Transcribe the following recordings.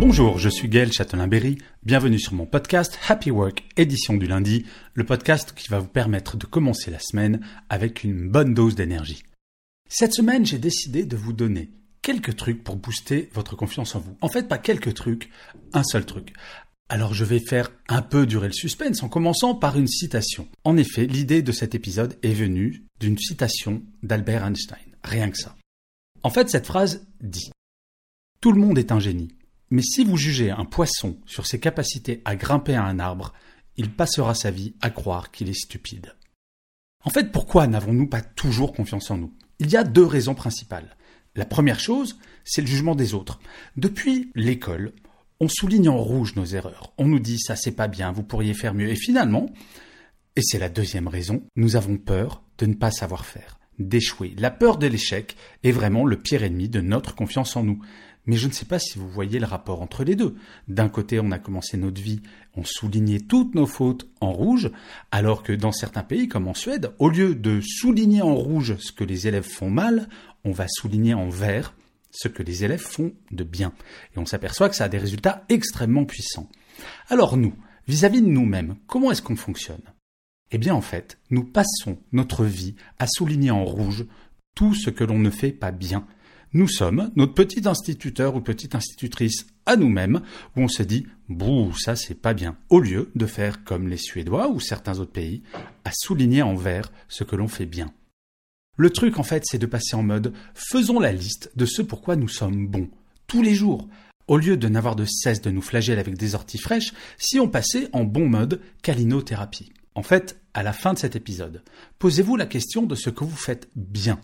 Bonjour, je suis Gaël Châtelain-Berry. Bienvenue sur mon podcast Happy Work, édition du lundi, le podcast qui va vous permettre de commencer la semaine avec une bonne dose d'énergie. Cette semaine, j'ai décidé de vous donner quelques trucs pour booster votre confiance en vous. En fait, pas quelques trucs, un seul truc. Alors je vais faire un peu durer le suspense en commençant par une citation. En effet, l'idée de cet épisode est venue d'une citation d'Albert Einstein. Rien que ça. En fait, cette phrase dit Tout le monde est un génie. Mais si vous jugez un poisson sur ses capacités à grimper à un arbre, il passera sa vie à croire qu'il est stupide. En fait, pourquoi n'avons-nous pas toujours confiance en nous? Il y a deux raisons principales. La première chose, c'est le jugement des autres. Depuis l'école, on souligne en rouge nos erreurs. On nous dit ça c'est pas bien, vous pourriez faire mieux. Et finalement, et c'est la deuxième raison, nous avons peur de ne pas savoir faire, d'échouer. La peur de l'échec est vraiment le pire ennemi de notre confiance en nous. Mais je ne sais pas si vous voyez le rapport entre les deux. D'un côté, on a commencé notre vie, on soulignait toutes nos fautes en rouge, alors que dans certains pays, comme en Suède, au lieu de souligner en rouge ce que les élèves font mal, on va souligner en vert ce que les élèves font de bien. Et on s'aperçoit que ça a des résultats extrêmement puissants. Alors nous, vis-à-vis de nous-mêmes, comment est-ce qu'on fonctionne? Eh bien en fait, nous passons notre vie à souligner en rouge tout ce que l'on ne fait pas bien, nous sommes notre petit instituteur ou petite institutrice à nous-mêmes, où on se dit Bouh, ça c'est pas bien, au lieu de faire comme les Suédois ou certains autres pays, à souligner en vert ce que l'on fait bien. Le truc en fait, c'est de passer en mode faisons la liste de ce pourquoi nous sommes bons, tous les jours, au lieu de n'avoir de cesse de nous flageller avec des orties fraîches, si on passait en bon mode calinothérapie. En fait, à la fin de cet épisode, posez-vous la question de ce que vous faites bien.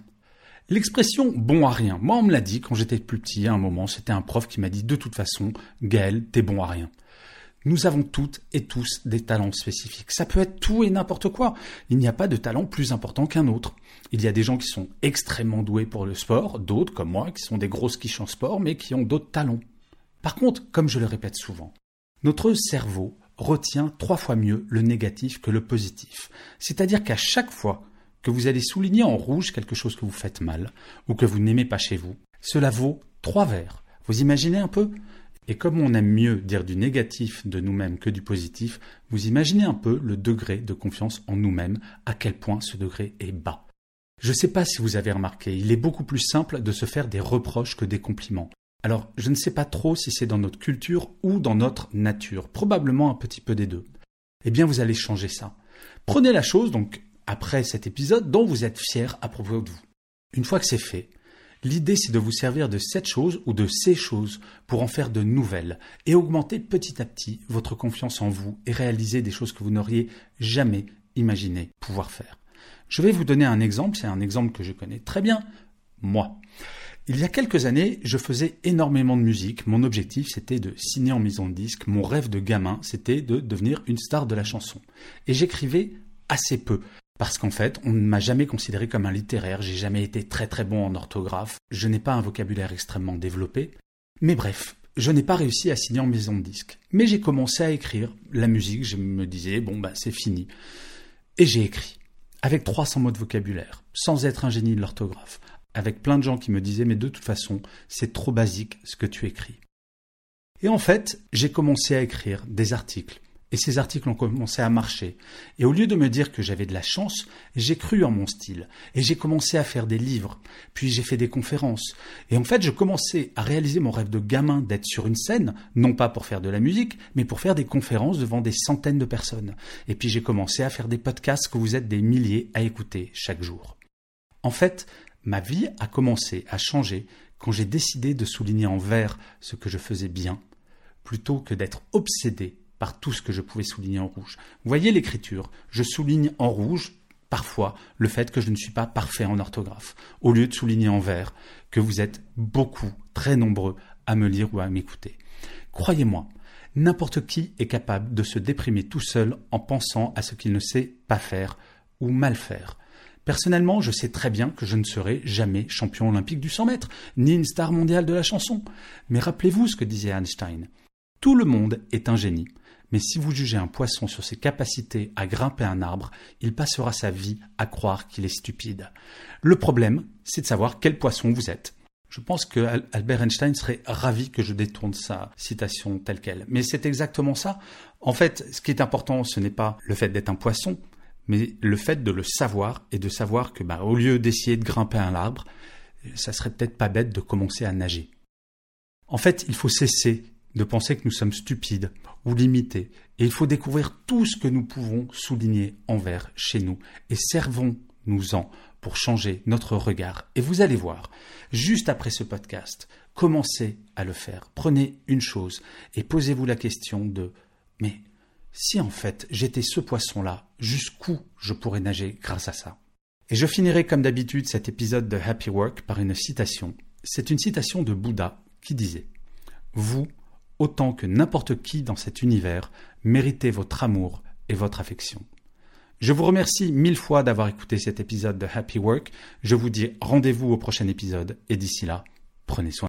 L'expression bon à rien, moi on me l'a dit quand j'étais plus petit à un moment, c'était un prof qui m'a dit de toute façon, Gaël, t'es bon à rien. Nous avons toutes et tous des talents spécifiques. Ça peut être tout et n'importe quoi. Il n'y a pas de talent plus important qu'un autre. Il y a des gens qui sont extrêmement doués pour le sport, d'autres comme moi qui sont des grosses quiches en sport mais qui ont d'autres talents. Par contre, comme je le répète souvent, notre cerveau retient trois fois mieux le négatif que le positif. C'est-à-dire qu'à chaque fois que vous allez souligner en rouge quelque chose que vous faites mal ou que vous n'aimez pas chez vous, cela vaut trois verres. Vous imaginez un peu? Et comme on aime mieux dire du négatif de nous-mêmes que du positif, vous imaginez un peu le degré de confiance en nous-mêmes, à quel point ce degré est bas. Je ne sais pas si vous avez remarqué, il est beaucoup plus simple de se faire des reproches que des compliments. Alors, je ne sais pas trop si c'est dans notre culture ou dans notre nature, probablement un petit peu des deux. Eh bien, vous allez changer ça. Prenez la chose, donc après cet épisode dont vous êtes fier à propos de vous. Une fois que c'est fait, l'idée c'est de vous servir de cette chose ou de ces choses pour en faire de nouvelles et augmenter petit à petit votre confiance en vous et réaliser des choses que vous n'auriez jamais imaginé pouvoir faire. Je vais vous donner un exemple, c'est un exemple que je connais très bien, moi. Il y a quelques années, je faisais énormément de musique. Mon objectif, c'était de signer en maison de disque. Mon rêve de gamin, c'était de devenir une star de la chanson. Et j'écrivais assez peu. Parce qu'en fait, on ne m'a jamais considéré comme un littéraire, j'ai jamais été très très bon en orthographe, je n'ai pas un vocabulaire extrêmement développé. Mais bref, je n'ai pas réussi à signer en maison de disque. Mais j'ai commencé à écrire la musique, je me disais, bon bah c'est fini. Et j'ai écrit, avec 300 mots de vocabulaire, sans être un génie de l'orthographe, avec plein de gens qui me disaient, mais de toute façon, c'est trop basique ce que tu écris. Et en fait, j'ai commencé à écrire des articles, et ces articles ont commencé à marcher. Et au lieu de me dire que j'avais de la chance, j'ai cru en mon style. Et j'ai commencé à faire des livres. Puis j'ai fait des conférences. Et en fait, je commençais à réaliser mon rêve de gamin d'être sur une scène, non pas pour faire de la musique, mais pour faire des conférences devant des centaines de personnes. Et puis j'ai commencé à faire des podcasts que vous êtes des milliers à écouter chaque jour. En fait, ma vie a commencé à changer quand j'ai décidé de souligner en vert ce que je faisais bien, plutôt que d'être obsédé tout ce que je pouvais souligner en rouge. Voyez l'écriture, je souligne en rouge parfois le fait que je ne suis pas parfait en orthographe, au lieu de souligner en vert que vous êtes beaucoup, très nombreux à me lire ou à m'écouter. Croyez-moi, n'importe qui est capable de se déprimer tout seul en pensant à ce qu'il ne sait pas faire ou mal faire. Personnellement, je sais très bien que je ne serai jamais champion olympique du 100 mètres, ni une star mondiale de la chanson. Mais rappelez-vous ce que disait Einstein. Tout le monde est un génie. Mais si vous jugez un poisson sur ses capacités à grimper un arbre, il passera sa vie à croire qu'il est stupide. Le problème, c'est de savoir quel poisson vous êtes. Je pense que Albert Einstein serait ravi que je détourne sa citation telle qu'elle. Mais c'est exactement ça. En fait, ce qui est important, ce n'est pas le fait d'être un poisson, mais le fait de le savoir et de savoir que, bah, au lieu d'essayer de grimper un arbre, ça serait peut-être pas bête de commencer à nager. En fait, il faut cesser de penser que nous sommes stupides ou limités, et il faut découvrir tout ce que nous pouvons souligner envers chez nous, et servons-nous-en pour changer notre regard. Et vous allez voir, juste après ce podcast, commencez à le faire. Prenez une chose et posez-vous la question de mais si en fait j'étais ce poisson-là, jusqu'où je pourrais nager grâce à ça? Et je finirai comme d'habitude cet épisode de Happy Work par une citation. C'est une citation de Bouddha qui disait Vous, autant que n'importe qui dans cet univers, méritez votre amour et votre affection. Je vous remercie mille fois d'avoir écouté cet épisode de Happy Work. Je vous dis rendez-vous au prochain épisode et d'ici là, prenez soin.